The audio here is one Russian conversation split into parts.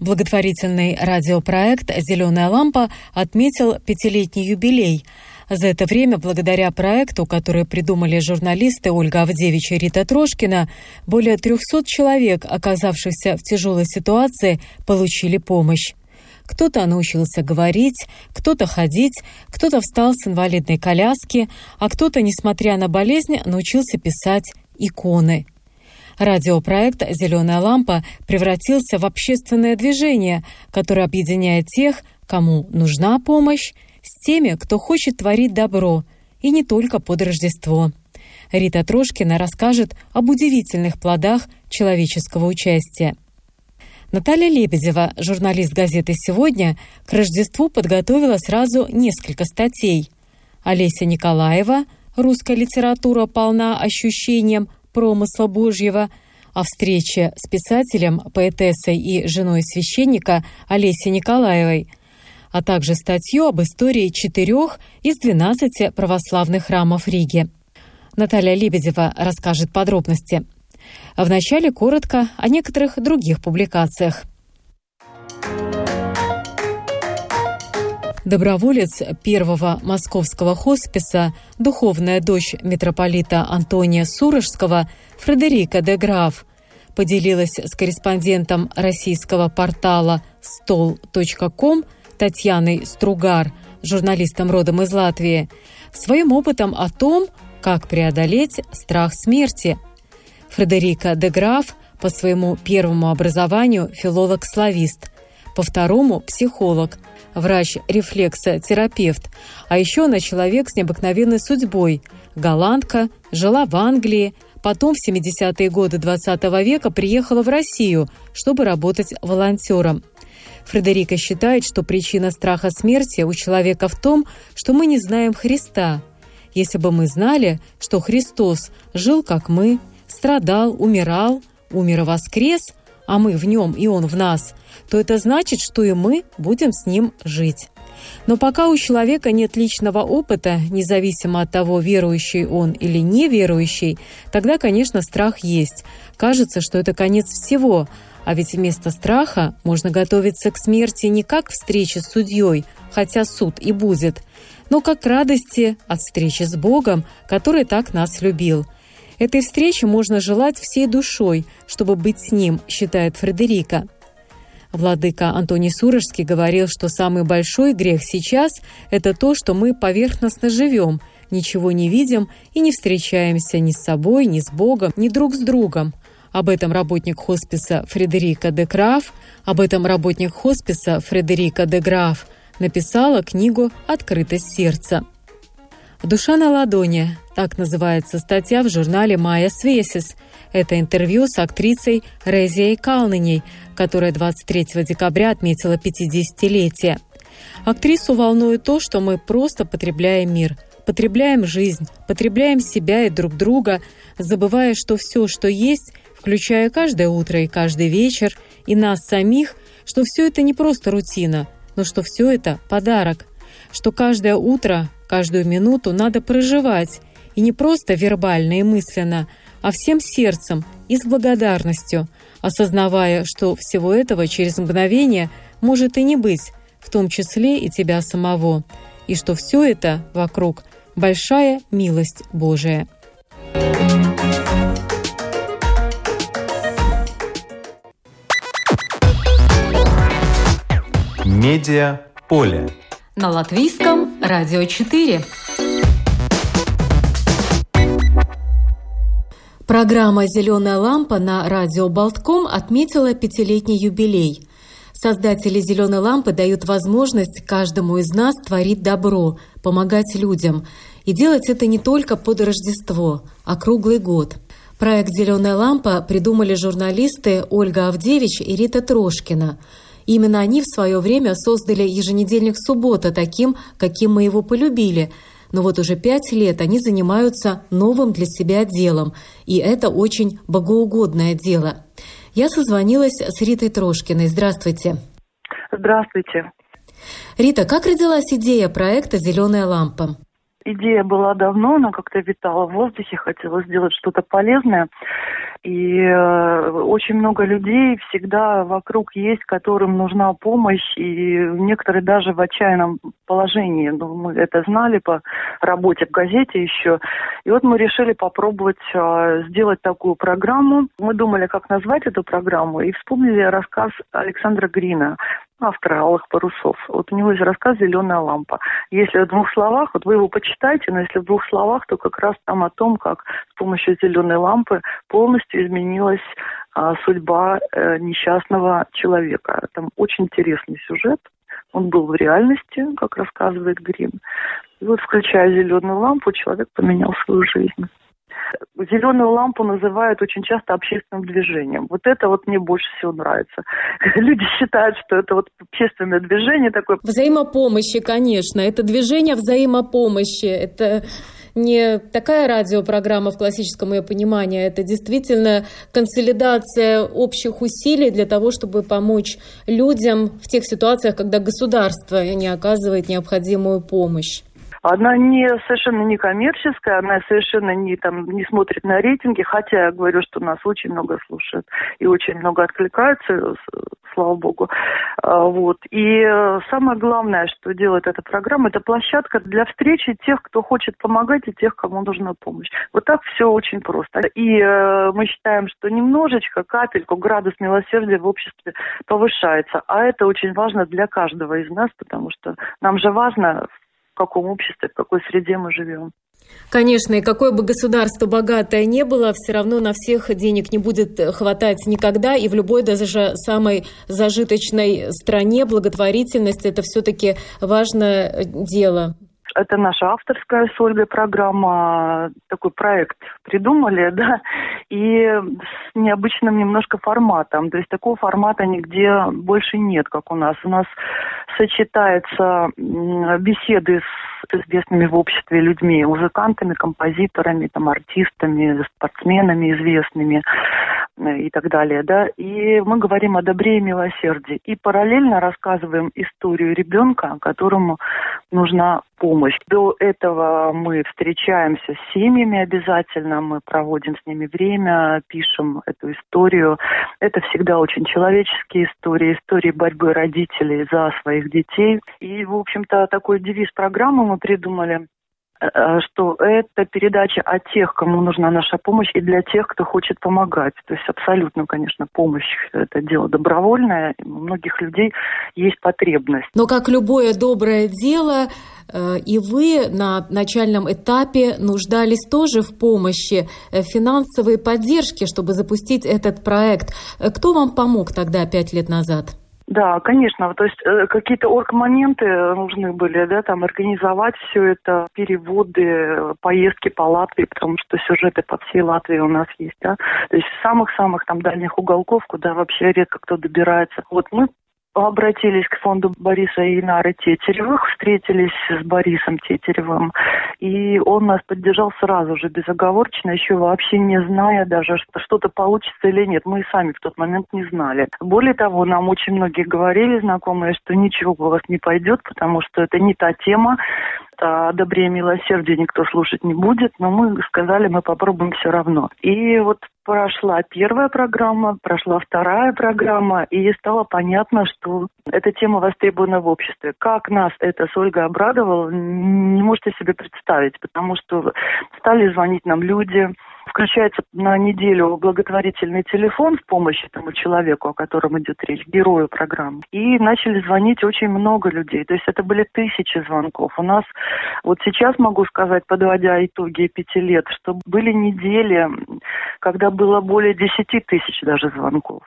Благотворительный радиопроект «Зеленая лампа» отметил пятилетний юбилей. За это время, благодаря проекту, который придумали журналисты Ольга Авдевич и Рита Трошкина, более 300 человек, оказавшихся в тяжелой ситуации, получили помощь. Кто-то научился говорить, кто-то ходить, кто-то встал с инвалидной коляски, а кто-то, несмотря на болезнь, научился писать иконы. Радиопроект «Зеленая лампа» превратился в общественное движение, которое объединяет тех, кому нужна помощь, с теми, кто хочет творить добро, и не только под Рождество. Рита Трошкина расскажет об удивительных плодах человеческого участия – Наталья Лебедева, журналист газеты «Сегодня», к Рождеству подготовила сразу несколько статей. Олеся Николаева «Русская литература полна ощущением промысла Божьего», о встрече с писателем, поэтессой и женой священника Олесей Николаевой, а также статью об истории четырех из двенадцати православных храмов Риги. Наталья Лебедева расскажет подробности. А вначале коротко о некоторых других публикациях. Доброволец первого московского хосписа, духовная дочь митрополита Антония Сурожского, Фредерика де Граф, поделилась с корреспондентом российского портала стол.ком Татьяной Стругар, журналистом родом из Латвии, своим опытом о том, как преодолеть страх смерти – Фредерика де Граф по своему первому образованию филолог-славист, по второму – психолог, врач-рефлексотерапевт, а еще она человек с необыкновенной судьбой, голландка, жила в Англии, потом в 70-е годы XX -го века приехала в Россию, чтобы работать волонтером. Фредерика считает, что причина страха смерти у человека в том, что мы не знаем Христа. Если бы мы знали, что Христос жил как мы, страдал, умирал, умер и воскрес, а мы в нем и он в нас, то это значит, что и мы будем с ним жить. Но пока у человека нет личного опыта, независимо от того, верующий он или неверующий, тогда, конечно, страх есть. Кажется, что это конец всего, а ведь вместо страха можно готовиться к смерти не как к встрече с судьей, хотя суд и будет, но как к радости от встречи с Богом, который так нас любил. Этой встречи можно желать всей душой, чтобы быть с ним, считает Фредерика. Владыка Антоний Сурожский говорил, что самый большой грех сейчас – это то, что мы поверхностно живем, ничего не видим и не встречаемся ни с собой, ни с Богом, ни друг с другом. Об этом работник хосписа Фредерика де Граф, об этом работник хосписа Фредерика де Граф написала книгу «Открытость сердца». «Душа на ладони» – так называется статья в журнале «Майя Свесис». Это интервью с актрисой Резией Калниней, которая 23 декабря отметила 50-летие. Актрису волнует то, что мы просто потребляем мир, потребляем жизнь, потребляем себя и друг друга, забывая, что все, что есть, включая каждое утро и каждый вечер, и нас самих, что все это не просто рутина, но что все это подарок, что каждое утро Каждую минуту надо проживать, и не просто вербально и мысленно, а всем сердцем и с благодарностью, осознавая, что всего этого через мгновение может и не быть, в том числе и тебя самого, и что все это вокруг – большая милость Божия. Медиа поле на латвийском радио 4. Программа «Зеленая лампа» на радио Болтком отметила пятилетний юбилей. Создатели «Зеленой лампы» дают возможность каждому из нас творить добро, помогать людям. И делать это не только под Рождество, а круглый год. Проект «Зеленая лампа» придумали журналисты Ольга Авдевич и Рита Трошкина – Именно они в свое время создали еженедельник «Суббота» таким, каким мы его полюбили. Но вот уже пять лет они занимаются новым для себя делом, и это очень богоугодное дело. Я созвонилась с Ритой Трошкиной. Здравствуйте. Здравствуйте. Рита, как родилась идея проекта «Зеленая лампа»? Идея была давно, она как-то витала в воздухе, хотела сделать что-то полезное. И э, очень много людей всегда вокруг есть, которым нужна помощь, и некоторые даже в отчаянном положении. Ну, мы это знали по работе в газете еще. И вот мы решили попробовать э, сделать такую программу. Мы думали, как назвать эту программу, и вспомнили рассказ Александра Грина автора «Алых парусов». Вот у него есть рассказ «Зеленая лампа». Если в двух словах, вот вы его почитайте, но если в двух словах, то как раз там о том, как с помощью зеленой лампы полностью изменилась а, судьба а, несчастного человека. Там очень интересный сюжет. Он был в реальности, как рассказывает Грин. И вот, включая зеленую лампу, человек поменял свою жизнь зеленую лампу называют очень часто общественным движением. Вот это вот мне больше всего нравится. Люди считают, что это вот общественное движение такое. Взаимопомощи, конечно. Это движение взаимопомощи. Это не такая радиопрограмма в классическом ее понимании, это действительно консолидация общих усилий для того, чтобы помочь людям в тех ситуациях, когда государство не оказывает необходимую помощь. Она не совершенно не коммерческая, она совершенно не там не смотрит на рейтинги, хотя я говорю, что нас очень много слушают и очень много откликаются, слава богу. А, вот. И э, самое главное, что делает эта программа, это площадка для встречи тех, кто хочет помогать, и тех, кому нужна помощь. Вот так все очень просто. И э, мы считаем, что немножечко, капельку, градус милосердия в обществе повышается. А это очень важно для каждого из нас, потому что нам же важно, в каком обществе, в какой среде мы живем. Конечно, и какое бы государство богатое не было, все равно на всех денег не будет хватать никогда, и в любой даже самой зажиточной стране благотворительность – это все-таки важное дело. Это наша авторская с Ольгой программа, такой проект придумали, да, и с необычным немножко форматом. То есть такого формата нигде больше нет, как у нас. У нас сочетается беседы с известными в обществе людьми, музыкантами, композиторами, там, артистами, спортсменами известными и так далее, да, и мы говорим о добре и милосердии. И параллельно рассказываем историю ребенка, которому нужна помощь. До этого мы встречаемся с семьями обязательно, мы проводим с ними время, пишем эту историю. Это всегда очень человеческие истории, истории борьбы родителей за своих детей. И, в общем-то, такой девиз программы мы придумали Э, что это передача о тех, кому нужна наша помощь, и для тех, кто хочет помогать. То есть абсолютно, конечно, помощь – это дело добровольное, у многих людей есть потребность. Но как любое доброе дело, э, и вы на начальном этапе нуждались тоже в помощи э, финансовой поддержки, чтобы запустить этот проект. Кто вам помог тогда пять лет назад? Да, конечно. То есть э, какие-то орг-моменты нужны были, да, там организовать все это, переводы, поездки по Латвии, потому что сюжеты по всей Латвии у нас есть, да. То есть самых-самых там дальних уголков, куда вообще редко кто добирается. Вот мы обратились к фонду Бориса и Инары Тетеревых, встретились с Борисом Тетеревым, и он нас поддержал сразу же, безоговорочно, еще вообще не зная даже, что что-то получится или нет. Мы и сами в тот момент не знали. Более того, нам очень многие говорили, знакомые, что ничего у вас не пойдет, потому что это не та тема, о добре и милосердии никто слушать не будет, но мы сказали, мы попробуем все равно. И вот прошла первая программа, прошла вторая программа, и стало понятно, что эта тема востребована в обществе. Как нас это с Ольгой обрадовало, не можете себе представить, потому что стали звонить нам люди, включается на неделю благотворительный телефон в помощь этому человеку, о котором идет речь, герою программы. И начали звонить очень много людей. То есть это были тысячи звонков. У нас вот сейчас могу сказать, подводя итоги пяти лет, что были недели, когда было более десяти тысяч даже звонков.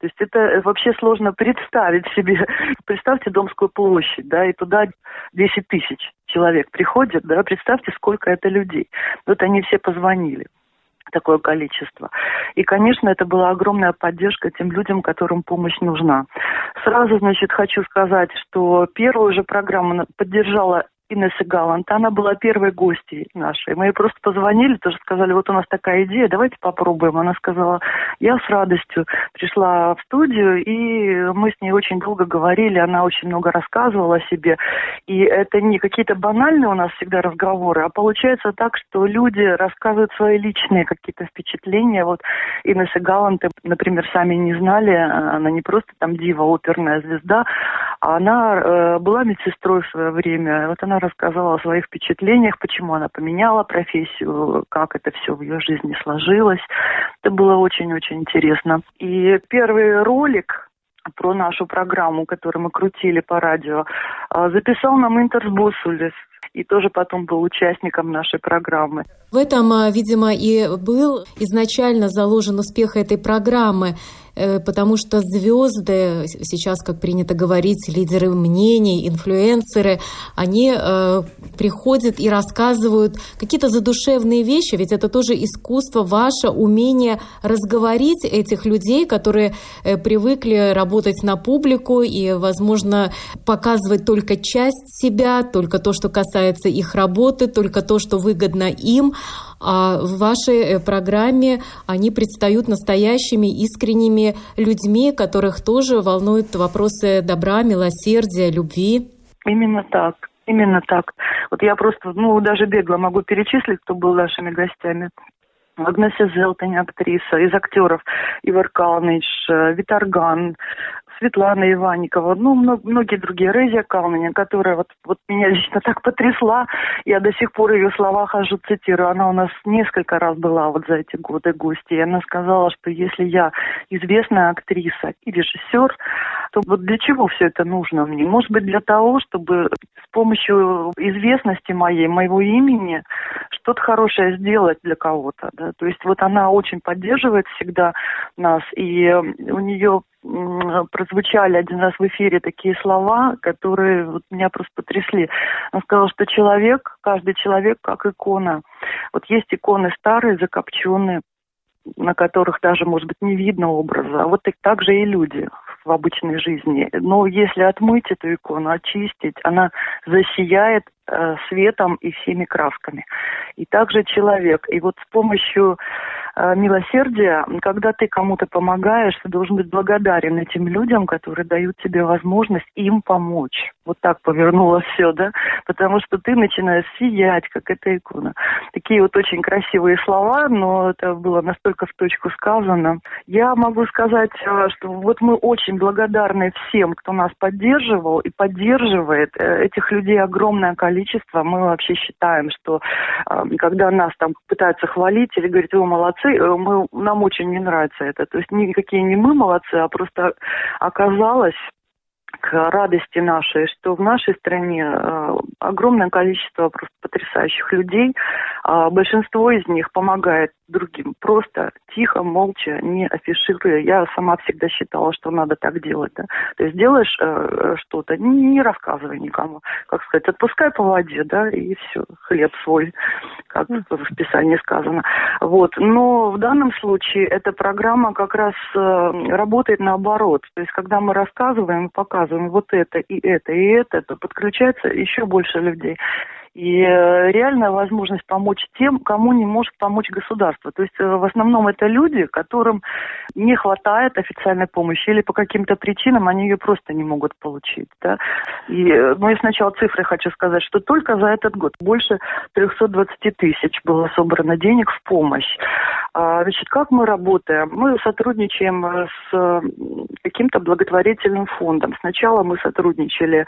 То есть это вообще сложно представить себе. Представьте Домскую площадь, да, и туда 10 тысяч человек приходят, да, представьте, сколько это людей. Вот они все позвонили. Такое количество. И, конечно, это была огромная поддержка тем людям, которым помощь нужна. Сразу, значит, хочу сказать, что первую же программу поддержала Инесса Галант. Она была первой гостьей нашей. Мы ей просто позвонили, тоже сказали, вот у нас такая идея, давайте попробуем. Она сказала, я с радостью пришла в студию, и мы с ней очень долго говорили, она очень много рассказывала о себе. И это не какие-то банальные у нас всегда разговоры, а получается так, что люди рассказывают свои личные какие-то впечатления. Вот Инесса Галант, например, сами не знали, она не просто там дива, оперная звезда, а она э, была медсестрой в свое время. Вот она рассказала о своих впечатлениях, почему она поменяла профессию, как это все в ее жизни сложилось. Это было очень-очень интересно. И первый ролик про нашу программу, которую мы крутили по радио, а, записал нам Интерс Бусулис, и тоже потом был участником нашей программы. В этом, а, видимо, и был изначально заложен успех этой программы. Э, потому что звезды, сейчас, как принято говорить, лидеры мнений, инфлюенсеры, они э, приходят и рассказывают какие-то задушевные вещи, ведь это тоже искусство, ваше умение разговорить этих людей, которые э, привыкли работать на публику и, возможно, показывать только часть себя, только то, что касается их работы, только то, что выгодно им, а в вашей э, программе они предстают настоящими, искренними людьми, которых тоже волнуют вопросы добра, милосердия, любви. Именно так. Именно так. Вот я просто, ну, даже бегло могу перечислить, кто был нашими гостями. Агнеся Зелтань, актриса, из актеров Ивар Калныч, э, Витарган, Светлана Иванникова, ну, многие другие, Резия Калнина, которая вот, вот меня лично так потрясла, я до сих пор ее слова хожу, цитирую, она у нас несколько раз была вот за эти годы гостьей, и она сказала, что если я известная актриса и режиссер, то вот для чего все это нужно мне? Может быть, для того, чтобы с помощью известности моей, моего имени, что-то хорошее сделать для кого-то, да, то есть вот она очень поддерживает всегда нас, и у нее прозвучали один раз в эфире такие слова, которые вот меня просто потрясли. Он сказал, что человек, каждый человек как икона. Вот есть иконы старые, закопченные, на которых даже, может быть, не видно образа, а вот и так же и люди в обычной жизни. Но если отмыть эту икону, очистить, она засияет э, светом и всеми красками. И также человек. И вот с помощью Э, милосердие, когда ты кому-то помогаешь, ты должен быть благодарен этим людям, которые дают тебе возможность им помочь. Вот так повернуло все, да? Потому что ты начинаешь сиять, как эта икона. Такие вот очень красивые слова, но это было настолько в точку сказано. Я могу сказать, э, что вот мы очень благодарны всем, кто нас поддерживал и поддерживает. Этих людей огромное количество. Мы вообще считаем, что когда нас там пытаются хвалить или говорить, вы молодцы, Э, мы, нам очень не нравится это. То есть никакие не мы молодцы, а просто оказалось, к радости нашей, что в нашей стране э, огромное количество просто потрясающих людей. Э, большинство из них помогает другим просто тихо, молча, не афишируя. Я сама всегда считала, что надо так делать. Да? То есть делаешь э, что-то, не, не рассказывай никому. Как сказать, отпускай по воде, да, и все, хлеб свой, как в Писании сказано. Вот. Но в данном случае эта программа как раз э, работает наоборот. То есть когда мы рассказываем, показываем вот это и это и это, то подключается еще больше людей и э, реальная возможность помочь тем, кому не может помочь государство. То есть э, в основном это люди, которым не хватает официальной помощи или по каким-то причинам они ее просто не могут получить. Да? И, э, ну, я сначала цифры хочу сказать, что только за этот год больше 320 тысяч было собрано денег в помощь. А, значит, как мы работаем? Мы сотрудничаем с каким-то благотворительным фондом. Сначала мы сотрудничали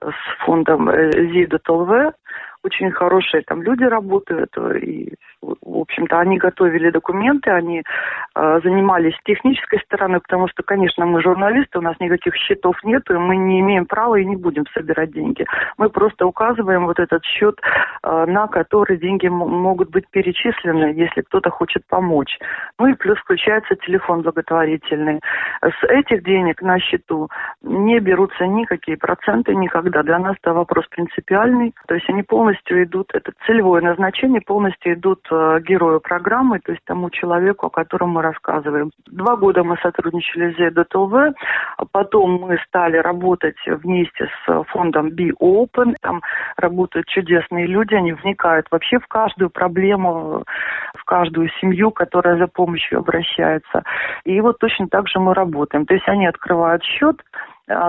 с фондом ЗИДа ТЛВ, очень хорошие там люди работают, и, в общем-то, они готовили документы, они э, занимались технической стороной, потому что, конечно, мы журналисты, у нас никаких счетов нет, и мы не имеем права и не будем собирать деньги. Мы просто указываем вот этот счет, э, на который деньги могут быть перечислены, если кто-то хочет помочь. Ну и плюс включается телефон благотворительный. С этих денег на счету не берутся никакие проценты никогда. Для нас это вопрос принципиальный. То есть они полностью полностью идут, это целевое назначение, полностью идут э, герою программы, то есть тому человеку, о котором мы рассказываем. Два года мы сотрудничали с ZLV, а потом мы стали работать вместе с фондом Be Open, там работают чудесные люди, они вникают вообще в каждую проблему, в каждую семью, которая за помощью обращается. И вот точно так же мы работаем. То есть они открывают счет,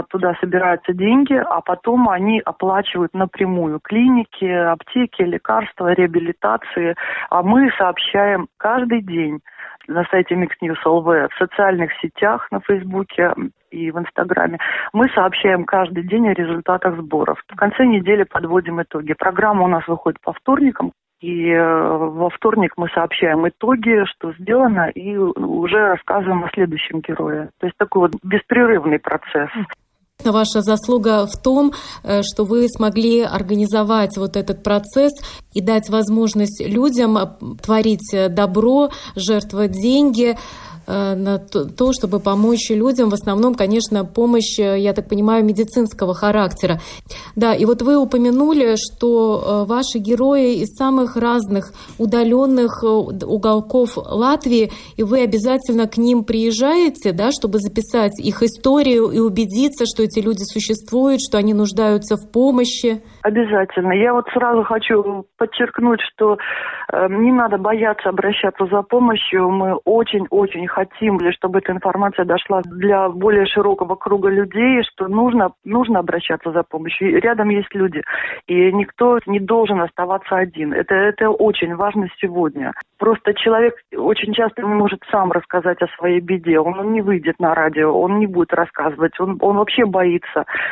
туда собираются деньги, а потом они оплачивают напрямую клиники, аптеки, лекарства, реабилитации. А мы сообщаем каждый день на сайте Mix News LV, в социальных сетях, на Фейсбуке и в Инстаграме. Мы сообщаем каждый день о результатах сборов. В конце недели подводим итоги. Программа у нас выходит по вторникам. И э, во вторник мы сообщаем итоги, что сделано, и уже рассказываем о следующем герое. То есть такой вот беспрерывный процесс. Ваша заслуга в том, э, что вы смогли организовать вот этот процесс и дать возможность людям э, творить добро, жертвовать деньги, Э, на то, чтобы помочь людям. В основном, конечно, помощь, э, я так понимаю, медицинского характера. Да, и вот вы упомянули, что э, ваши герои из самых разных удаленных уголков Латвии, и вы обязательно к ним приезжаете, да, чтобы записать их историю и убедиться, что эти люди существуют, что они нуждаются в помощи. Обязательно. Я вот сразу хочу подчеркнуть, что э, не надо бояться обращаться за помощью. Мы очень-очень хотим, чтобы эта информация дошла для более широкого круга людей, что нужно, нужно обращаться за помощью. рядом есть люди, и никто не должен оставаться один. Это, это очень важно сегодня. Просто человек очень часто не может сам рассказать о своей беде. Он не выйдет на радио, он не будет рассказывать, он, он вообще боится.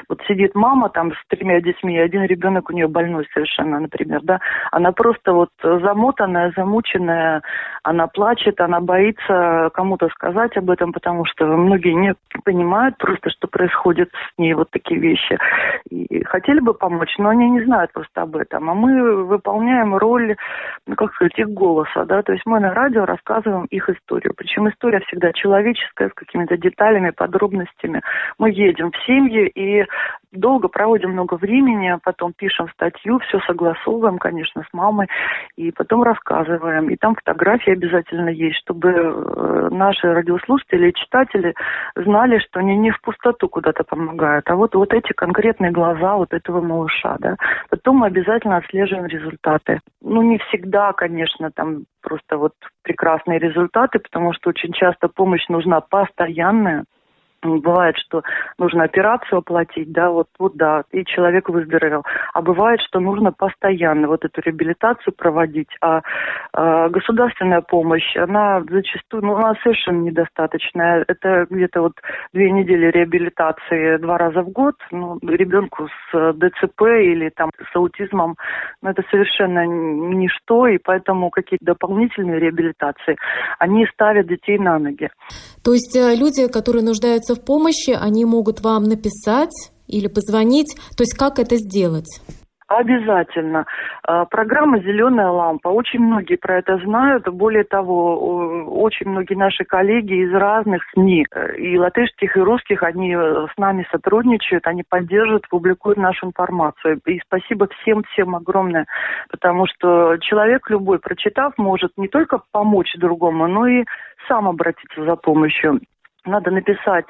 Вот сидит мама там с тремя детьми, один ребенок у нее больной совершенно, например, да, она просто вот замотанная, замученная, она плачет, она боится кому-то сказать об этом, потому что многие не понимают просто, что происходит с ней вот такие вещи. И хотели бы помочь, но они не знают просто об этом. А мы выполняем роль, ну, как сказать, их голоса, да, то есть мы на радио рассказываем их историю. Причем история всегда человеческая, с какими-то деталями, подробностями. Мы едем в семьи и долго проводим много времени, потом пишем статью, все согласовываем, конечно, с мамой, и потом рассказываем. И там фотографии обязательно есть, чтобы э, наши радиослушатели и читатели знали, что они не в пустоту куда-то помогают, а вот, вот эти конкретные глаза вот этого малыша, да. Потом мы обязательно отслеживаем результаты. Ну, не всегда, конечно, там просто вот прекрасные результаты, потому что очень часто помощь нужна постоянная, Бывает, что нужно операцию оплатить, да, вот, вот да, и человек выздоровел. А бывает, что нужно постоянно вот эту реабилитацию проводить. А, а государственная помощь, она зачастую, ну, она совершенно недостаточная. Это где-то вот две недели реабилитации два раза в год. Ну, ребенку с ДЦП или там с аутизмом, ну, это совершенно ничто, и поэтому какие-то дополнительные реабилитации, они ставят детей на ноги. То есть э, люди, которые нуждаются в помощи, они могут вам написать или позвонить. То есть как это сделать? Обязательно. А, программа «Зеленая лампа». Очень многие про это знают. Более того, очень многие наши коллеги из разных СМИ, э, и латышских, и русских, они э, с нами сотрудничают, они поддерживают, публикуют нашу информацию. И спасибо всем-всем огромное, потому что человек любой, прочитав, может не только помочь другому, но и сам обратиться за помощью надо написать,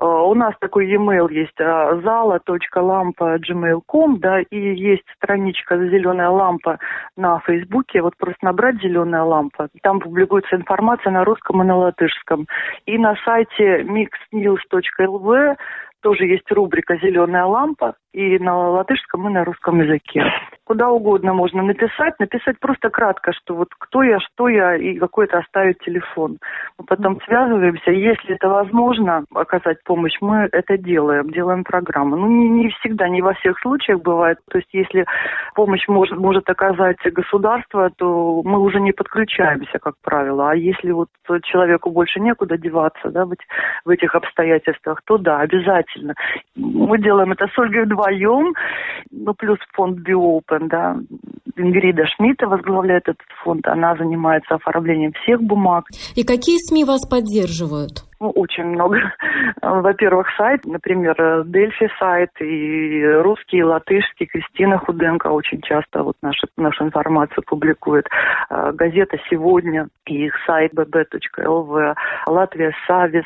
э, у нас такой e-mail есть, э, зала.лампа.gmail.com, да, и есть страничка «Зеленая лампа» на Фейсбуке, вот просто набрать «Зеленая лампа», там публикуется информация на русском и на латышском. И на сайте mixnews.lv тоже есть рубрика «Зеленая лампа», и на латышском, и на русском языке. Куда угодно можно написать, написать просто кратко, что вот кто я, что я, и какой-то оставить телефон. Мы потом связываемся, если это возможно оказать помощь, мы это делаем, делаем программу. Ну, не, не всегда, не во всех случаях бывает. То есть, если помощь может, может оказать государство, то мы уже не подключаемся, как правило. А если вот человеку больше некуда деваться, да, в, в этих обстоятельствах, то да, обязательно. Мы делаем это с Ольгой вдвоем, ну, плюс фонд Биопен да, Ингрида Шмидта возглавляет этот фонд. Она занимается оформлением всех бумаг. И какие СМИ вас поддерживают? Ну, очень много. Во-первых, сайт, например, Дельфи сайт, и русский, и латышский, Кристина Худенко очень часто вот нашу, нашу информацию публикует. А, газета «Сегодня» и их сайт bb.lv, Латвия Савис,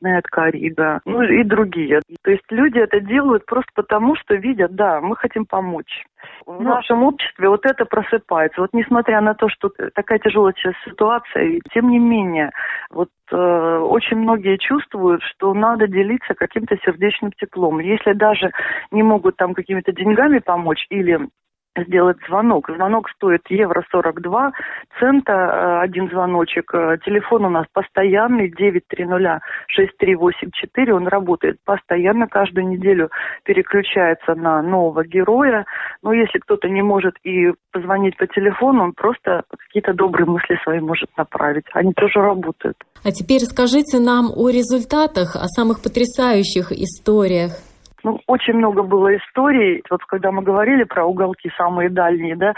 Нет Карига, ну и другие. То есть люди это делают просто потому, что видят, да, мы хотим помочь. В ну, нашем обществе вот это просыпается. Вот несмотря на то, что такая тяжелая сейчас ситуация, тем не менее, вот э, очень многие чувствуют, что надо делиться каким-то сердечным теплом. Если даже не могут там какими-то деньгами помочь или сделать звонок. Звонок стоит евро 42 цента, э, один звоночек. Э, телефон у нас постоянный, 930-6384, он работает постоянно, каждую неделю переключается на нового героя. Но если кто-то не может и позвонить по телефону, он просто какие-то добрые мысли свои может направить. Они тоже работают. А теперь расскажите нам о результатах, о самых потрясающих историях. Ну, очень много было историй. Вот когда мы говорили про уголки самые дальние, да,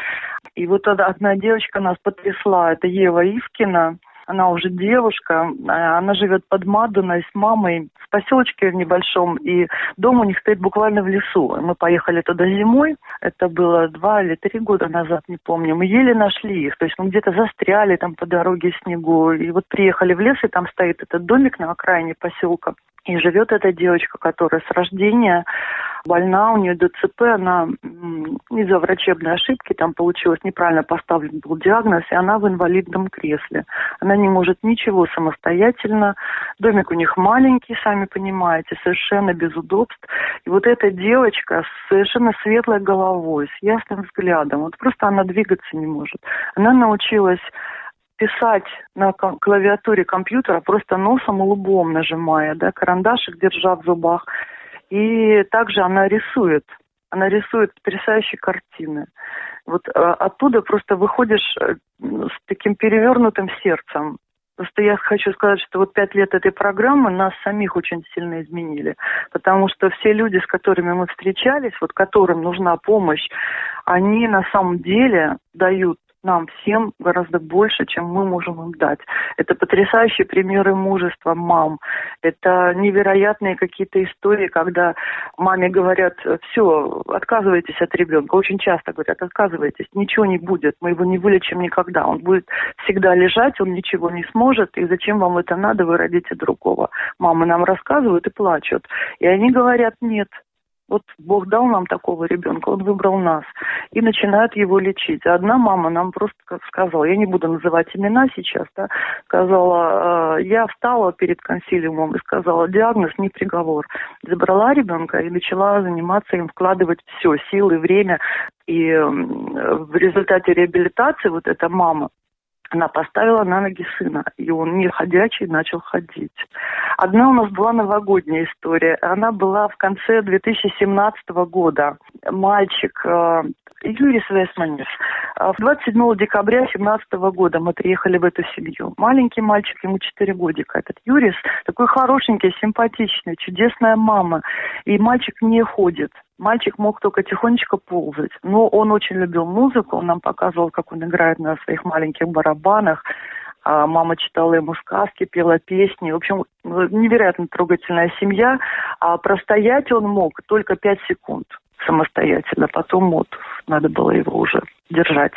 и вот одна девочка нас потрясла, это Ева Ивкина, она уже девушка, а, она живет под Мадуной с мамой в поселочке небольшом, и дом у них стоит буквально в лесу. Мы поехали туда зимой, это было два или три года назад, не помню. Мы еле нашли их, то есть мы где-то застряли там по дороге снегу, и вот приехали в лес, и там стоит этот домик на окраине поселка. И живет эта девочка, которая с рождения больна, у нее ДЦП, она из-за врачебной ошибки, там получилось неправильно поставлен был диагноз, и она в инвалидном кресле. Она не может ничего самостоятельно, домик у них маленький, сами понимаете, совершенно без удобств. И вот эта девочка с совершенно светлой головой, с ясным взглядом, вот просто она двигаться не может. Она научилась писать на клавиатуре компьютера просто носом и лбом нажимая, да, карандашик держа в зубах. И также она рисует. Она рисует потрясающие картины. Вот а, оттуда просто выходишь э, с таким перевернутым сердцем. Просто я хочу сказать, что вот пять лет этой программы нас самих очень сильно изменили. Потому что все люди, с которыми мы встречались, вот которым нужна помощь, они на самом деле дают нам всем гораздо больше, чем мы можем им дать. Это потрясающие примеры мужества мам. Это невероятные какие-то истории, когда маме говорят, все, отказывайтесь от ребенка. Очень часто говорят, отказывайтесь, ничего не будет, мы его не вылечим никогда. Он будет всегда лежать, он ничего не сможет, и зачем вам это надо, вы родите другого. Мамы нам рассказывают и плачут. И они говорят, нет, вот Бог дал нам такого ребенка, он выбрал нас. И начинают его лечить. Одна мама нам просто сказала, я не буду называть имена сейчас, да, сказала, «Э, я встала перед консилиумом и сказала, диагноз не приговор. Забрала ребенка и начала заниматься им, вкладывать все, силы, время. И в результате реабилитации вот эта мама, она поставила на ноги сына, и он не ходячий начал ходить. Одна у нас была новогодняя история. Она была в конце 2017 года. Мальчик э, Юрий Весманис. Э, в 27 декабря 2017 года мы приехали в эту семью. Маленький мальчик, ему 4 годика. Этот Юрис такой хорошенький, симпатичный, чудесная мама. И мальчик не ходит. Мальчик мог только тихонечко ползать. Но он очень любил музыку. Он нам показывал, как он играет на своих маленьких барабанах. А мама читала ему сказки, пела песни. В общем, невероятно трогательная семья. А простоять он мог только пять секунд самостоятельно. Потом вот надо было его уже держать.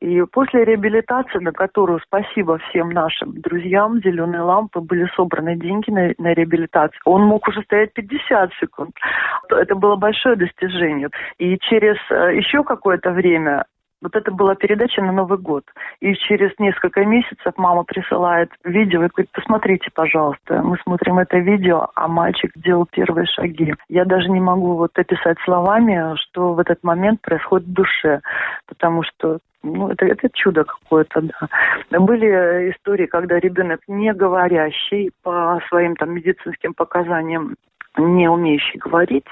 И после реабилитации, на которую спасибо всем нашим друзьям, «Зеленые лампы», были собраны деньги на, на реабилитацию. Он мог уже стоять 50 секунд. Это было большое достижение. И через э, еще какое-то время вот это была передача на Новый год. И через несколько месяцев мама присылает видео и говорит, посмотрите, пожалуйста. Мы смотрим это видео, а мальчик делал первые шаги. Я даже не могу вот описать словами, что в этот момент происходит в душе. Потому что ну, это, это чудо какое-то, да. Были истории, когда ребенок не говорящий по своим там медицинским показаниям не умеющий говорить,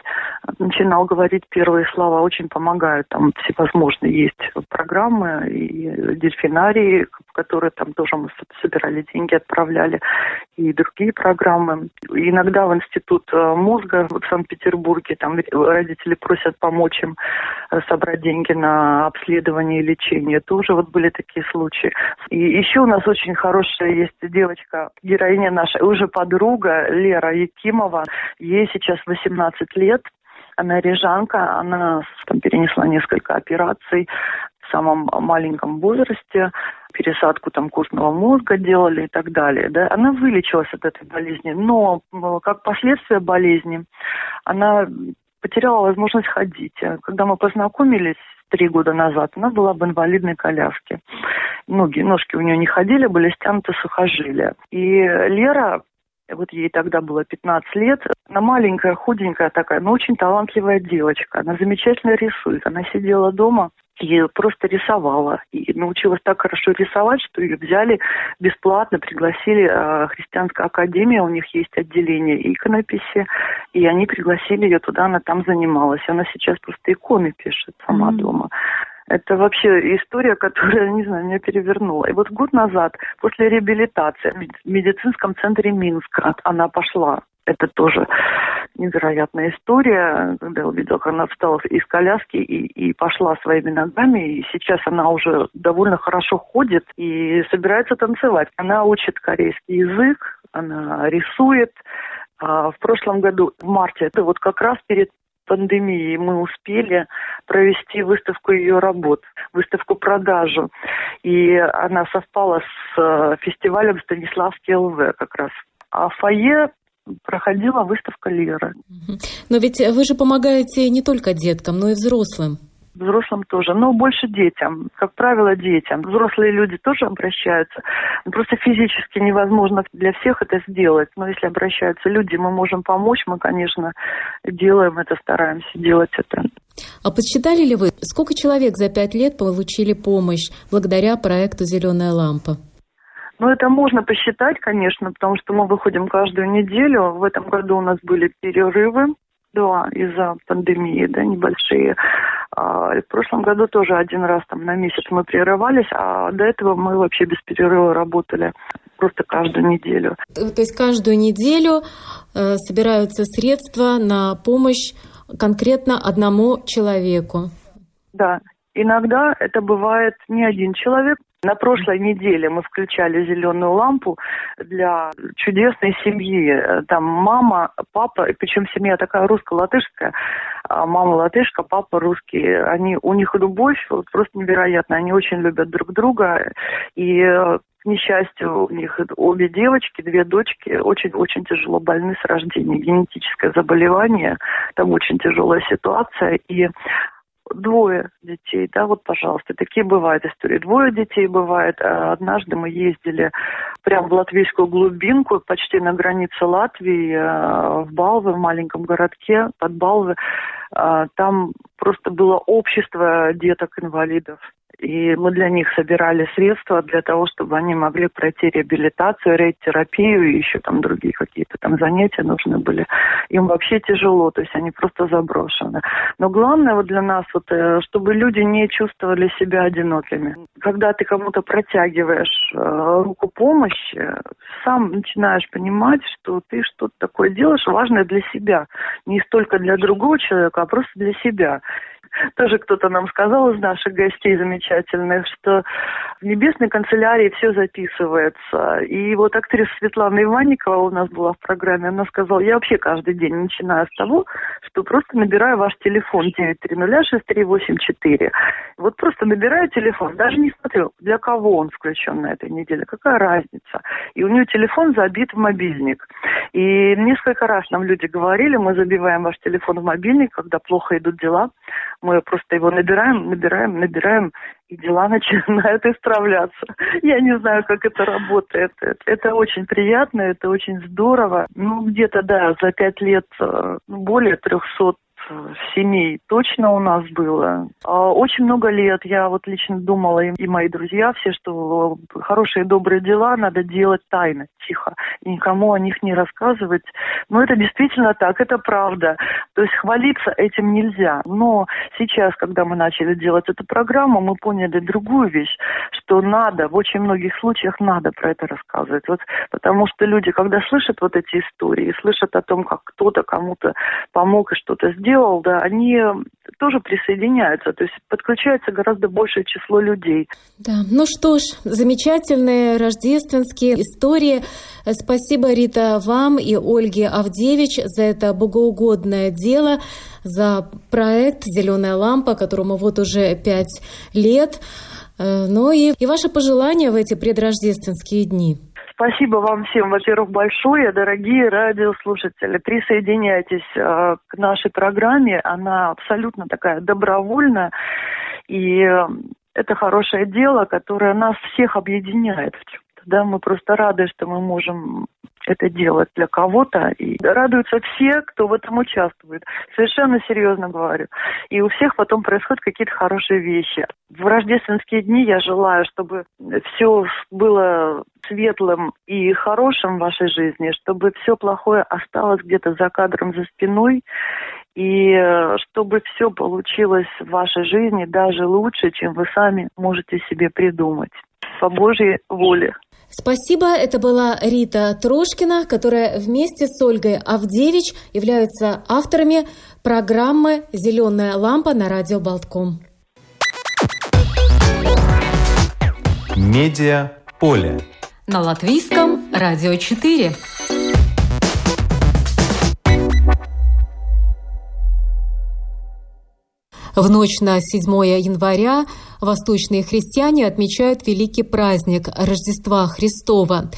начинал говорить первые слова, очень помогают. Там всевозможные есть программы и дельфинарии, которые там тоже мы собирали деньги, отправляли, и другие программы. Иногда в Институт э, мозга в Санкт-Петербурге, там родители просят помочь им э, собрать деньги на обследование и лечение. Тоже вот были такие случаи. И еще у нас очень хорошая есть девочка, героиня наша, уже подруга Лера Якимова. Ей сейчас 18 лет. Она рижанка, она там, перенесла несколько операций в самом маленьком возрасте, пересадку там костного мозга делали и так далее. Да? Она вылечилась от этой болезни, но как последствие болезни она потеряла возможность ходить. Когда мы познакомились три года назад, она была в инвалидной коляске. Ноги, ножки у нее не ходили, были стянуты сухожилия. И Лера вот ей тогда было 15 лет. Она маленькая, худенькая такая, но очень талантливая девочка. Она замечательно рисует. Она сидела дома и просто рисовала. И научилась так хорошо рисовать, что ее взяли бесплатно, пригласили э, Христианская академия, у них есть отделение иконописи, и они пригласили ее туда, она там занималась. Она сейчас просто иконы пишет сама mm-hmm. дома. Это вообще история, которая, не знаю, меня перевернула. И вот год назад, после реабилитации в медицинском центре Минска, она пошла. Это тоже невероятная история, когда я увидела, как она встала из коляски и, и пошла своими ногами. И сейчас она уже довольно хорошо ходит и собирается танцевать. Она учит корейский язык, она рисует. А в прошлом году, в марте, это вот как раз перед пандемии мы успели провести выставку ее работ, выставку-продажу. И она совпала с э, фестивалем Станиславский ЛВ как раз. А фойе проходила выставка Леры. Но ведь вы же помогаете не только деткам, но и взрослым взрослым тоже, но больше детям, как правило, детям. Взрослые люди тоже обращаются. Просто физически невозможно для всех это сделать, но если обращаются люди, мы можем помочь, мы, конечно, делаем это, стараемся делать это. А подсчитали ли вы, сколько человек за пять лет получили помощь благодаря проекту «Зеленая лампа»? Ну, это можно посчитать, конечно, потому что мы выходим каждую неделю. В этом году у нас были перерывы, да, из-за пандемии, да, небольшие. А, в прошлом году тоже один раз там на месяц мы прерывались, а до этого мы вообще без перерыва работали просто каждую неделю. То есть каждую неделю э, собираются средства на помощь конкретно одному человеку? Да, Иногда это бывает не один человек. На прошлой неделе мы включали зеленую лампу для чудесной семьи. Там мама, папа, причем семья такая русско-латышская, а мама латышка, папа русский. Они, у них любовь просто невероятная. Они очень любят друг друга. И к несчастью, у них обе девочки, две дочки, очень-очень тяжело больны с рождения. Генетическое заболевание, там очень тяжелая ситуация. И двое детей, да, вот, пожалуйста, такие бывают истории. Двое детей бывает. А однажды мы ездили прямо в латвийскую глубинку, почти на границе Латвии, э, в Балве, в маленьком городке под Балве. А, там просто было общество деток-инвалидов. И мы для них собирали средства для того, чтобы они могли пройти реабилитацию, рейд-терапию и еще там другие какие-то там занятия нужны были. Им вообще тяжело, то есть они просто заброшены. Но главное вот для нас, вот, э, чтобы люди не чувствовали себя одинокими. Когда ты кому-то протягиваешь э, руку помощи, сам начинаешь понимать, что ты что-то такое делаешь важное для себя. Не столько для другого человека, а просто для себя тоже кто-то нам сказал из наших гостей замечательных, что в небесной канцелярии все записывается. И вот актриса Светлана Иванникова у нас была в программе, она сказала, я вообще каждый день начинаю с того, что просто набираю ваш телефон 9306384. Вот просто набираю телефон, даже не смотрю, для кого он включен на этой неделе, какая разница. И у нее телефон забит в мобильник. И несколько раз нам люди говорили, мы забиваем ваш телефон в мобильник, когда плохо идут дела, мы просто его набираем, набираем, набираем, и дела начинают исправляться. Я не знаю, как это работает. Это очень приятно, это очень здорово. Ну, где-то, да, за пять лет э, ну, более трехсот семей точно у нас было. А очень много лет я вот лично думала, и мои друзья все, что хорошие добрые дела надо делать тайно, тихо, и никому о них не рассказывать. Но это действительно так, это правда. То есть хвалиться этим нельзя. Но сейчас, когда мы начали делать эту программу, мы поняли другую вещь, что надо, в очень многих случаях надо про это рассказывать. Вот, потому что люди, когда слышат вот эти истории, слышат о том, как кто-то кому-то помог и что-то сделал, да, они тоже присоединяются, то есть подключается гораздо большее число людей. Да, ну что ж, замечательные рождественские истории. Спасибо, Рита, вам и Ольге Авдевич за это богоугодное дело, за проект «Зеленая лампа», которому вот уже пять лет. Э, ну и, и ваши пожелания в эти предрождественские дни. Спасибо вам всем, во-первых, большое, дорогие радиослушатели. Присоединяйтесь э, к нашей программе. Она абсолютно такая добровольная. И э, это хорошее дело, которое нас всех объединяет в да, мы просто рады, что мы можем это делать для кого-то. И радуются все, кто в этом участвует. Совершенно серьезно говорю. И у всех потом происходят какие-то хорошие вещи. В рождественские дни я желаю, чтобы все было светлым и хорошим в вашей жизни, чтобы все плохое осталось где-то за кадром, за спиной, и чтобы все получилось в вашей жизни даже лучше, чем вы сами можете себе придумать. По Божьей воле. Спасибо. Это была Рита Трошкина, которая вместе с Ольгой Авдевич являются авторами программы «Зеленая лампа» на радио Болтком. Медиа поле. На латвийском радио 4. В ночь на 7 января восточные христиане отмечают великий праздник Рождества Христова.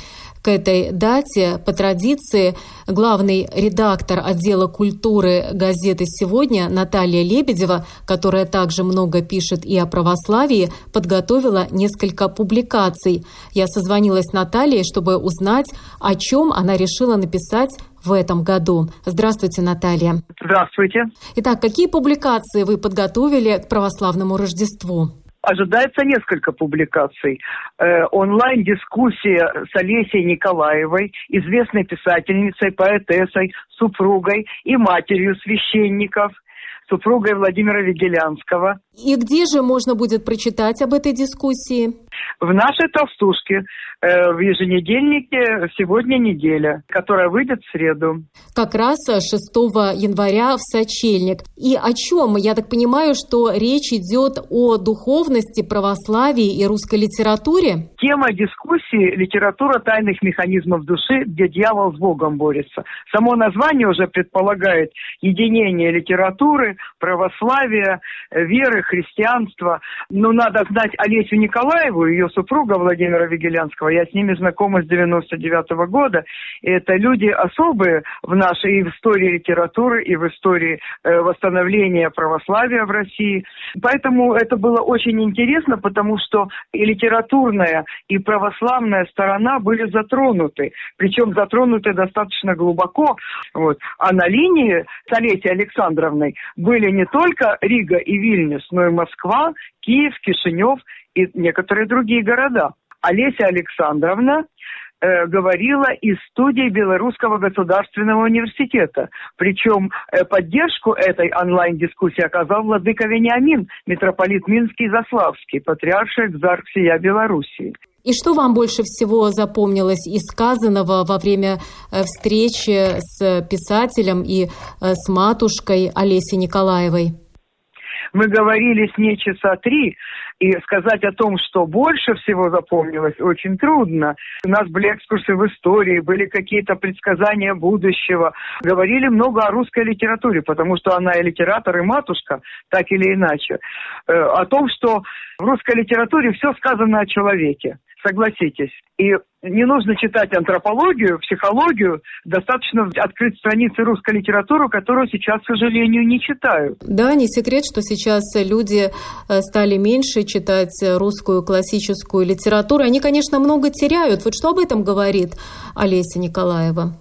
К этой дате, по традиции, главный редактор отдела культуры газеты «Сегодня» Наталья Лебедева, которая также много пишет и о православии, подготовила несколько публикаций. Я созвонилась с Натальей, чтобы узнать, о чем она решила написать в этом году. Здравствуйте, Наталья. Здравствуйте. Итак, какие публикации вы подготовили к православному Рождеству? Ожидается несколько публикаций. Э, онлайн-дискуссия с Олесей Николаевой, известной писательницей, поэтессой, супругой и матерью священников – супругой Владимира Вигелянского. И где же можно будет прочитать об этой дискуссии? В нашей толстушке, в еженедельнике «Сегодня неделя», которая выйдет в среду. Как раз 6 января в Сочельник. И о чем? Я так понимаю, что речь идет о духовности, православии и русской литературе? Тема дискуссии – литература тайных механизмов души, где дьявол с Богом борется. Само название уже предполагает единение литературы, православия, веры, христианства. Но надо знать Олесю Николаеву, ее супруга Владимира Вигелянского. Я с ними знакома с 99 -го года. И это люди особые в нашей и в истории литературы, и в истории э, восстановления православия в России. Поэтому это было очень интересно, потому что и литературная, и православная сторона были затронуты. Причем затронуты достаточно глубоко. Вот. А на линии с Олесей Александровной были не только Рига и Вильнюс, но и Москва, Киев, Кишинев и некоторые другие города. Олеся Александровна э, говорила из студии Белорусского государственного университета. Причем э, поддержку этой онлайн-дискуссии оказал владыка Вениамин, митрополит Минский Заславский, патриарх экзарх всея Белоруссии. И что вам больше всего запомнилось из сказанного во время э, встречи с писателем и э, с матушкой Олесей Николаевой? Мы говорили с ней часа три, и сказать о том, что больше всего запомнилось, очень трудно. У нас были экскурсы в истории, были какие-то предсказания будущего. Говорили много о русской литературе, потому что она и литератор, и матушка, так или иначе. Э, о том, что в русской литературе все сказано о человеке согласитесь. И не нужно читать антропологию, психологию, достаточно открыть страницы русской литературы, которую сейчас, к сожалению, не читают. Да, не секрет, что сейчас люди э, стали меньше читать русскую классическую литературу. Они, конечно, много теряют. Вот что об этом говорит Олеся Николаева?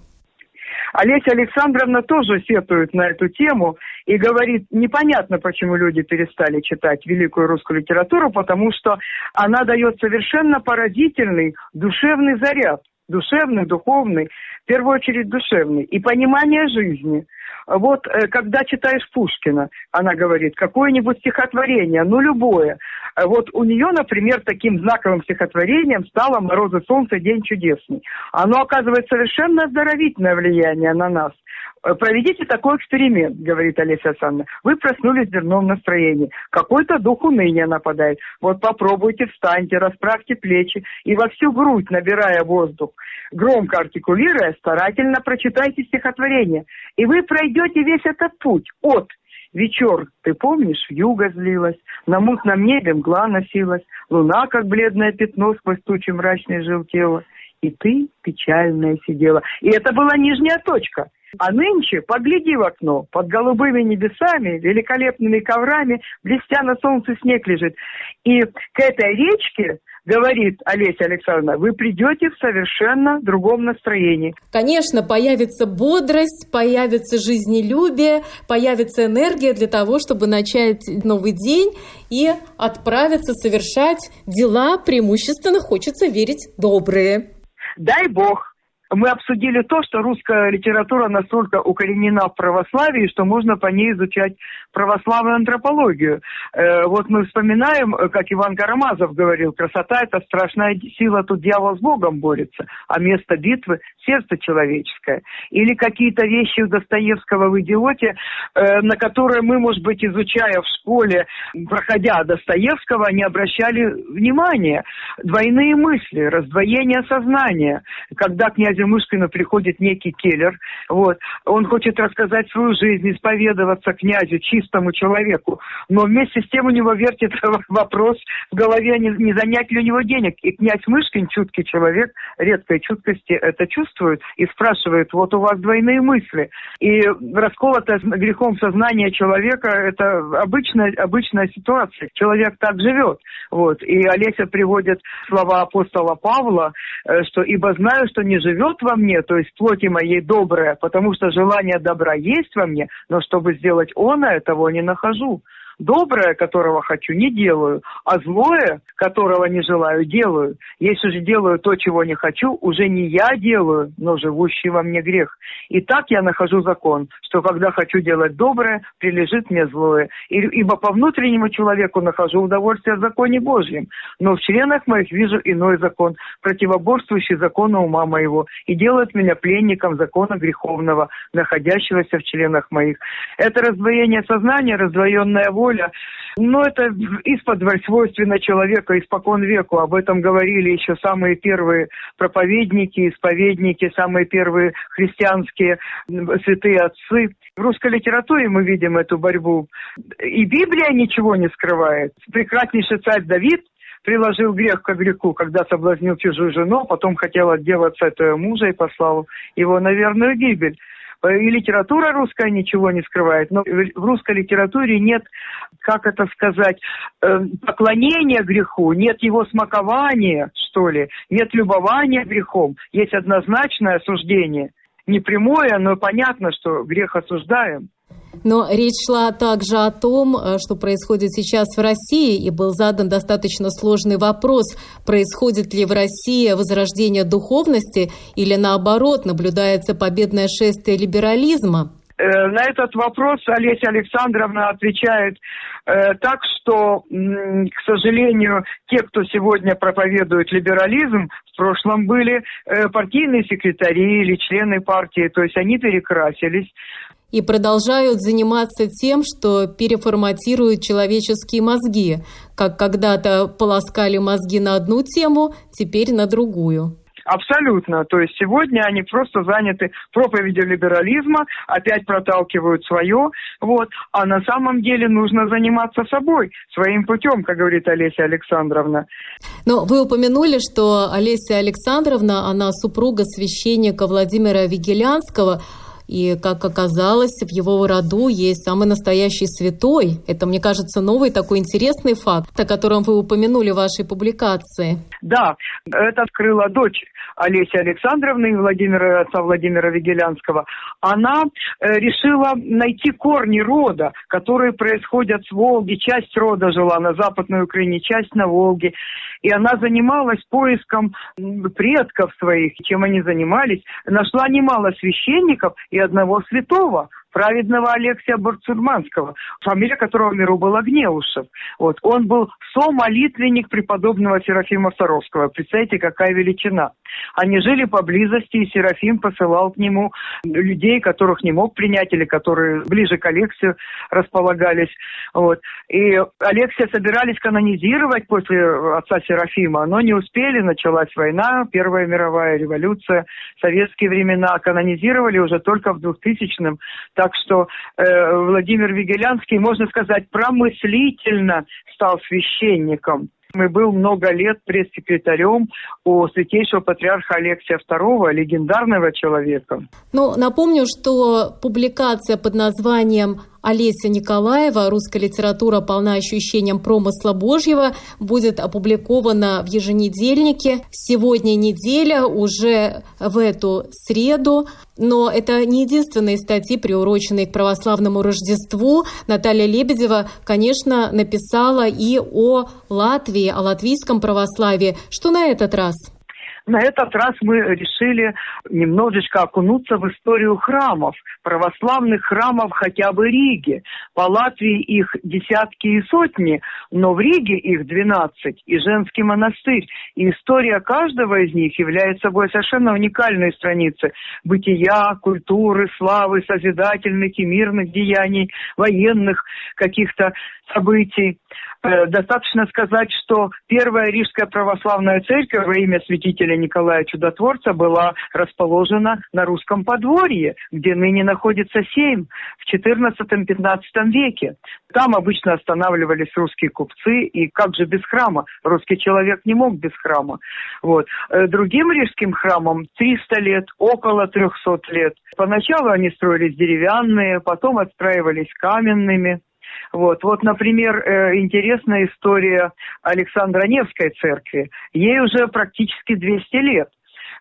Олеся Александровна тоже сетует на эту тему и говорит, непонятно, почему люди перестали читать великую русскую литературу, потому что она дает совершенно поразительный душевный заряд, душевный, духовный, в первую очередь душевный, и понимание жизни. Вот э, когда читаешь Пушкина, она говорит, какое-нибудь стихотворение, ну любое. Э, вот у нее, например, таким знаковым стихотворением стало «Морозы солнце, день чудесный». Оно оказывает совершенно оздоровительное влияние на нас. Э, проведите такой эксперимент, говорит Олеся Александровна. Вы проснулись в дневном настроении. Какой-то дух уныния нападает. Вот попробуйте, встаньте, расправьте плечи и во всю грудь, набирая воздух, громко артикулируя, старательно прочитайте стихотворение. И вы пройдете весь этот путь от Вечер, ты помнишь, юга злилась, на мутном небе мгла носилась, луна, как бледное пятно, сквозь тучи мрачной желтела, и ты печальная сидела. И это была нижняя точка – а нынче погляди в окно, под голубыми небесами, великолепными коврами, блестя на солнце снег лежит. И к этой речке говорит Олеся Александровна, вы придете в совершенно другом настроении. Конечно, появится бодрость, появится жизнелюбие, появится энергия для того, чтобы начать новый день и отправиться совершать дела, преимущественно хочется верить, добрые. Дай Бог, мы обсудили то, что русская литература настолько укоренена в православии, что можно по ней изучать православную антропологию. Э, вот мы вспоминаем, как Иван Карамазов говорил, красота – это страшная сила, тут дьявол с Богом борется, а место битвы – сердце человеческое. Или какие-то вещи у Достоевского в «Идиоте», э, на которые мы, может быть, изучая в школе, проходя Достоевского, не обращали внимания. Двойные мысли, раздвоение сознания. Когда князь Мышкину приходит некий Келлер, вот, он хочет рассказать свою жизнь, исповедоваться князю, чистому человеку, но вместе с тем у него вертится вопрос в голове, не, не занять ли у него денег. И князь Мышкин, чуткий человек, редкой чуткости это чувствует и спрашивает, вот у вас двойные мысли. И расколотое грехом сознание человека – это обычная, обычная ситуация. Человек так живет. Вот. И Олеся приводит слова апостола Павла, что «ибо знаю, что не живет живет во мне, то есть плоти моей добрая, потому что желание добра есть во мне, но чтобы сделать оно, того не нахожу. Доброе, которого хочу, не делаю, а злое, которого не желаю, делаю. Если же делаю то, чего не хочу, уже не я делаю, но живущий во мне грех. И так я нахожу закон, что когда хочу делать доброе, прилежит мне злое. Ибо по внутреннему человеку нахожу удовольствие в законе Божьем, но в членах моих вижу иной закон, противоборствующий закону ума моего, и делает меня пленником закона греховного, находящегося в членах моих. Это раздвоение сознания, раздвоенная воля, воля. Но это из-под свойственно человека испокон веку. Об этом говорили еще самые первые проповедники, исповедники, самые первые христианские святые отцы. В русской литературе мы видим эту борьбу. И Библия ничего не скрывает. Прекраснейший царь Давид приложил грех к греху, когда соблазнил чужую жену, потом хотел отделаться от ее мужа и послал его на верную гибель. Э, и литература русская ничего не скрывает, но в русской литературе нет, как это сказать, э, поклонения греху, нет его смакования, что ли, нет любования грехом, есть однозначное осуждение. Не прямое, но понятно, что грех осуждаем. Но речь шла также о том, э, что происходит сейчас в России, и был задан достаточно сложный вопрос, происходит ли в России возрождение духовности или наоборот наблюдается победное шествие либерализма. Э, на этот вопрос Олеся Александровна отвечает э, так, что, к сожалению, те, кто сегодня проповедует либерализм, в прошлом были партийные секретари или члены партии, то есть они перекрасились и продолжают заниматься тем, что переформатируют человеческие мозги, как когда-то полоскали мозги на одну тему, теперь на другую. Абсолютно. То есть сегодня они просто заняты проповедью либерализма, опять проталкивают свое, вот. А на самом деле нужно заниматься собой, своим путем, как говорит Олеся Александровна. Но вы упомянули, что Олеся Александровна, она супруга священника Владимира Вигелянского, и, как оказалось, в его роду есть самый настоящий святой. Это, мне кажется, новый такой интересный факт, о котором вы упомянули в вашей публикации. Да, это открыла дочь Олеси Александровны и Владимира, отца Владимира Вигелянского. Она э, решила найти корни рода, которые происходят с Волги. Часть рода жила на Западной Украине, часть на Волге. И она занималась поиском предков своих. Чем они занимались? Нашла немало священников и одного святого, праведного Алексия Барцурманского, фамилия которого в миру была Гнеушев. Вот. Он был со-молитвенник преподобного Серафима Саровского. Представляете, какая величина. Они жили поблизости, и Серафим посылал к нему людей, которых не мог принять или которые ближе к Алексию располагались. Вот. И Алексия собирались канонизировать после отца Серафима, но не успели, началась война, Первая мировая революция, советские времена, канонизировали уже только в 2000-м. Так что э, Владимир Вигелянский, можно сказать, промыслительно стал священником. Мы был много лет пресс-секретарем у святейшего патриарха Алексия II, легендарного человека. Ну, напомню, что публикация под названием Олеся Николаева «Русская литература полна ощущением промысла Божьего» будет опубликована в еженедельнике. Сегодня неделя, уже в эту среду. Но это не единственные статьи, приуроченные к православному Рождеству. Наталья Лебедева, конечно, написала и о Латвии, о латвийском православии. Что на этот раз? На этот раз мы решили немножечко окунуться в историю храмов, православных храмов хотя бы Риги. По Латвии их десятки и сотни, но в Риге их двенадцать и женский монастырь. И история каждого из них является собой совершенно уникальной страницей бытия, культуры, славы, созидательных и мирных деяний, военных каких-то событий. Э, достаточно сказать, что первая Рижская православная церковь во имя святителя Николая Чудотворца была расположена на русском подворье, где ныне находится Сейм в XIV-XV веке. Там обычно останавливались русские купцы, и как же без храма? Русский человек не мог без храма. Вот. Э, другим рижским храмам 300 лет, около 300 лет. Поначалу они строились деревянные, потом отстраивались каменными. Вот, вот, например, э, интересная история Александра Невской церкви. Ей уже практически 200 лет.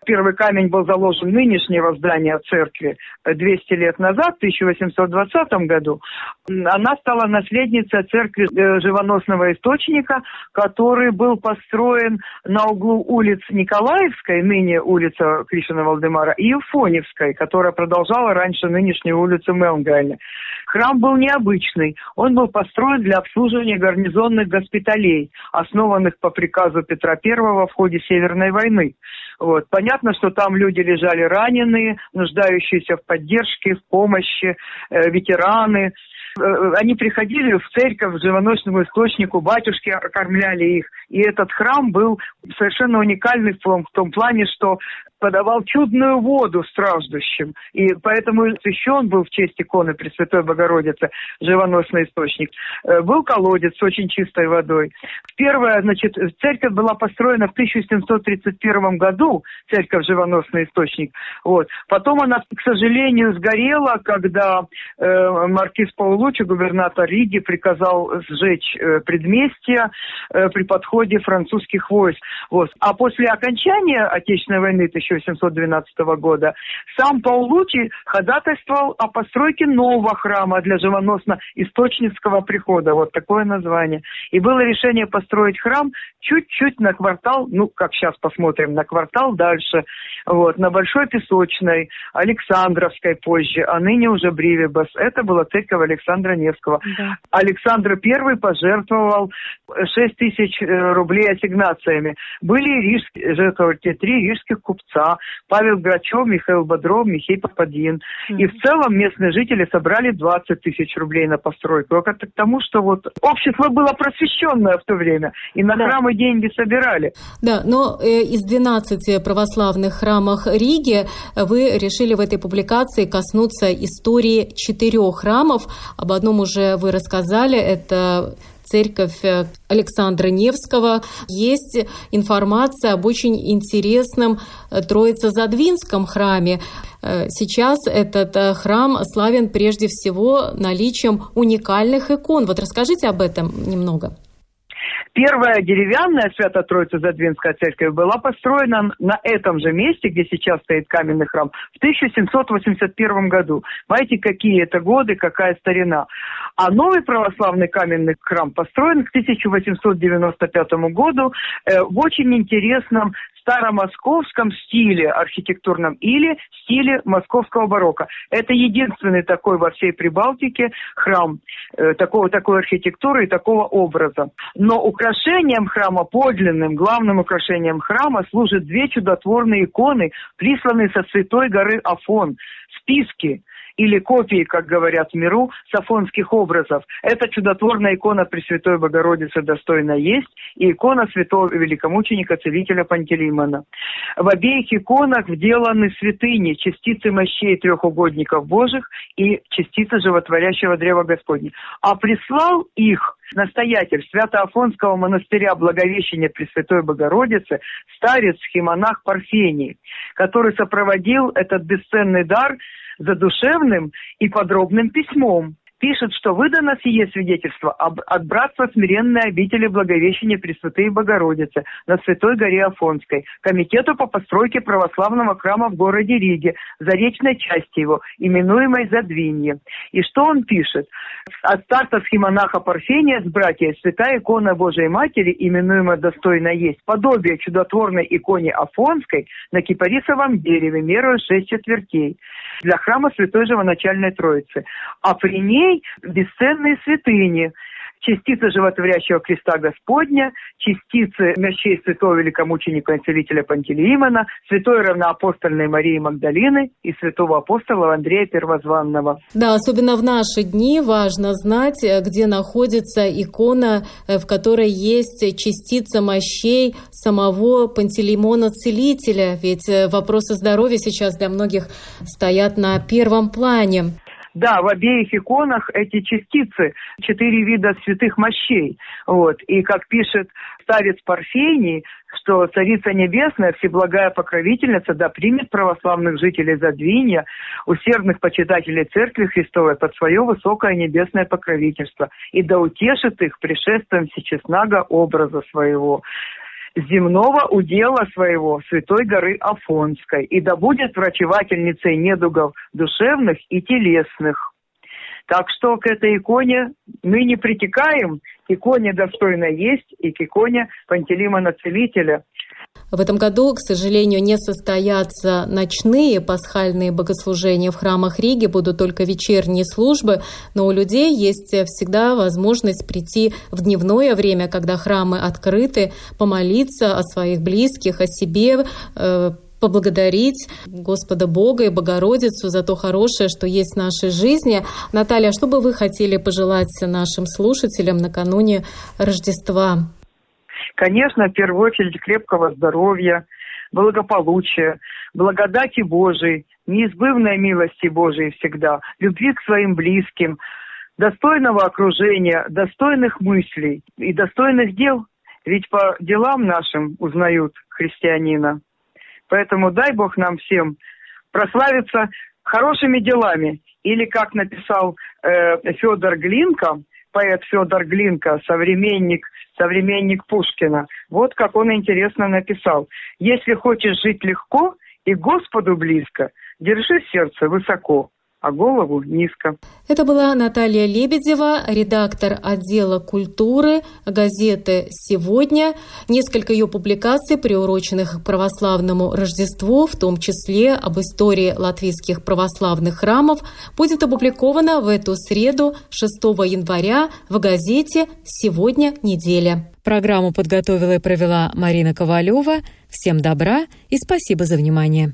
Первый камень был заложен нынешнего здания церкви 200 лет назад, в 1820 году. Она стала наследницей церкви э, живоносного источника, который был построен на углу улиц Николаевской, ныне улица Кришина Валдемара, и Юфоневской, которая продолжала раньше нынешнюю улицу Мелнгайна. Храм был необычный. Он был построен для обслуживания гарнизонных госпиталей, основанных по приказу Петра I в ходе Северной войны. Вот. Понятно, что там люди лежали раненые, нуждающиеся в поддержке, в помощи, э, ветераны. Э, они приходили в церковь, к живоносному источнику, батюшки окормляли их. И этот храм был совершенно уникальный в том, в том плане, что подавал чудную воду страждущим. И поэтому освящен был в честь иконы Пресвятой Богородицы живоносный источник. Э, был колодец с очень чистой водой. Первая, значит, церковь была построена в 1731 году, церковь живоносный источник. Вот. Потом она, к сожалению, сгорела, когда э, маркиз Паулучи, губернатор Риги, приказал сжечь э, предместья э, при подходе французских войск. Вот. А после окончания Отечественной войны 1812 года, сам Паулучи ходатайствовал о постройке нового храма для живоносно-источницкого прихода. Вот такое название. И было решение построить храм чуть-чуть на квартал, ну, как сейчас посмотрим, на квартал дальше, вот, на Большой Песочной, Александровской позже, а ныне уже Бривибас. Это была церковь Александра Невского. Да. Александр I пожертвовал 6 тысяч э, рублей ассигнациями. Были рижские, жертвовали три рижских купца, Павел Грачев, Михаил Бодров, Михей Попадин. Mm-hmm. И в целом местные жители собрали 20 тысяч рублей на постройку. Это к тому, что вот общество было просвещенное в то время, и на да. храмы деньги собирали. Да, но э, из 12 православных храмов Риги вы решили в этой публикации коснуться истории четырех храмов. Об одном уже вы рассказали, это церковь э, Александра Невского. Есть информация об очень интересном э, Троице-Задвинском храме. Э, сейчас этот храм славен прежде всего наличием уникальных икон. Вот расскажите об этом немного. Первая деревянная Свято-Троица-Задвинская церковь была построена на этом же месте, где сейчас стоит каменный храм, в 1781 году. Знаете, какие это годы, какая старина. А новый православный каменный храм построен к 1895 году э, в очень интересном старомосковском стиле архитектурном или стиле московского барокко. Это единственный такой во всей Прибалтике храм э, такого, такой архитектуры и такого образа. Но украшением храма, подлинным, главным украшением храма служат две чудотворные иконы, присланные со святой горы Афон, списки или копии, как говорят в миру, сафонских образов. Это чудотворная икона Пресвятой Богородицы достойна есть и икона святого великомученика целителя Пантелеймона. В обеих иконах вделаны святыни, частицы мощей трехугодников Божьих и частицы животворящего древа Господня. А прислал их настоятель Свято-Афонского монастыря Благовещения Пресвятой Богородицы, старец Химонах Парфений, который сопроводил этот бесценный дар задушевным и подробным письмом, пишет, что выдано сие свидетельство об, от братства смиренной обители Благовещения Пресвятой Богородицы на Святой горе Афонской, комитету по постройке православного храма в городе Риге, заречной части его, именуемой Задвинье. И что он пишет? От старта схемонаха Парфения с братья Святая икона Божией Матери, именуемая достойно есть, подобие чудотворной иконе Афонской на кипарисовом дереве мерою шесть четвертей для храма Святой Живоначальной Троицы. А при ней бесценные святыни, частицы животворящего креста Господня, частицы мощей святого великомученика и целителя Пантелеимона, святой равноапостольной Марии Магдалины и святого апостола Андрея Первозванного. Да, особенно в наши дни важно знать, э, где находится икона, э, в которой есть частица мощей самого Пантелеймона Целителя, ведь э, вопросы здоровья сейчас для многих стоят на первом плане. Да, в обеих иконах эти частицы, четыре вида святых мощей. Вот. И как пишет старец Парфений, что Царица Небесная, Всеблагая Покровительница, да примет православных жителей Задвинья, усердных почитателей Церкви Христовой под свое высокое небесное покровительство, и да утешит их пришествием Всечестнага образа своего земного удела своего Святой горы Афонской, и да будет врачевательницей недугов душевных и телесных. Так что к этой иконе мы не притекаем, иконе достойно есть, и к иконе Пантелеймона Целителя – в этом году, к сожалению, не состоятся ночные пасхальные богослужения в храмах Риги, будут только вечерние службы, но у людей есть всегда возможность прийти в дневное время, когда храмы открыты, помолиться о своих близких, о себе, э, поблагодарить Господа Бога и Богородицу за то хорошее, что есть в нашей жизни. Наталья, что бы вы хотели пожелать нашим слушателям накануне Рождества? Конечно, в первую очередь крепкого здоровья, благополучия, благодати Божией, неизбывной милости Божией всегда, любви к своим близким, достойного окружения, достойных мыслей и достойных дел. Ведь по делам нашим узнают христианина. Поэтому дай Бог нам всем прославиться хорошими делами. Или, как написал э, Федор Глинка, поэт Федор Глинка, современник, современник Пушкина. Вот как он интересно написал. «Если хочешь жить легко и Господу близко, держи сердце высоко, а голову низко. Это была Наталья Лебедева, редактор отдела культуры газеты «Сегодня». Несколько ее публикаций, приуроченных к православному Рождеству, в том числе об истории латвийских православных храмов, будет опубликовано в эту среду, 6 января, в газете «Сегодня неделя». Программу подготовила и провела Марина Ковалева. Всем добра и спасибо за внимание.